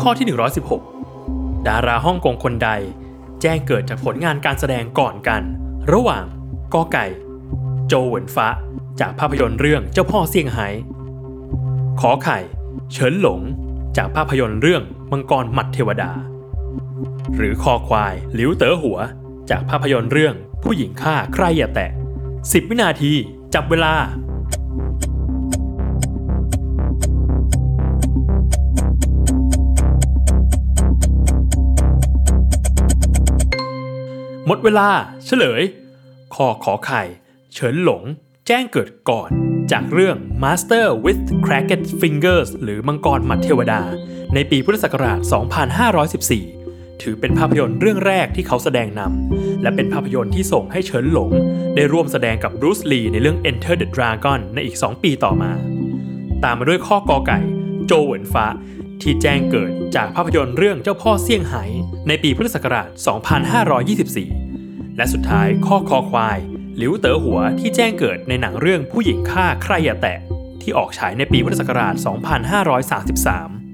ข้อที่ 116 ดาราฮ่องกงคนใด แจ้งเกิดจากผลงานการแสดงก่อนกัน ระหว่างกอไก่ โจเหวินฟ้า จากภาพยนตร์เรื่องเจ้าพ่อเซี่ยงไฮ้ขอไข่ เฉินหลง จากภาพยนตร์เรื่องมังกรหมัดเทวดา หรือคอควายหลิวเต๋อหัว จากภาพยนตร์เรื่องผู้หญิงฆ่าใครอย่าแตะ 10 วินาที จับเวลา หมดเวลาเฉลยคอขอไข่ เฉินหลง แจ้งเกิดก่อน จากเรื่อง Master with Cracked Fingers หรือมังกรหมัดเทวดา ในปีพุทธศักราช 2514 ถือเป็นภาพยนตร์เรื่องแรกที่เขาแสดงนำ และเป็นภาพยนตร์ที่ส่งให้เฉินหลง ได้ร่วมแสดงกับบรูซลีในเรื่อง Enter the Dragon ในอีก 2 ปีต่อมา ตามมาด้วยข้อกอไก่ โจเหวินฟ้าที่แจ้งเกิดจากภาพยนตร์เรื่องเจ้าพ่อเซี่ยงไฮ้ในปีพุทธศักราช 2524 และสุดท้ายข้อคอควายหลิวเต๋อหัวที่แจ้งเกิดในหนังเรื่องผู้หญิงฆ่าใครอย่าแตะ ที่ออกฉายในปีพุทธศักราช 2533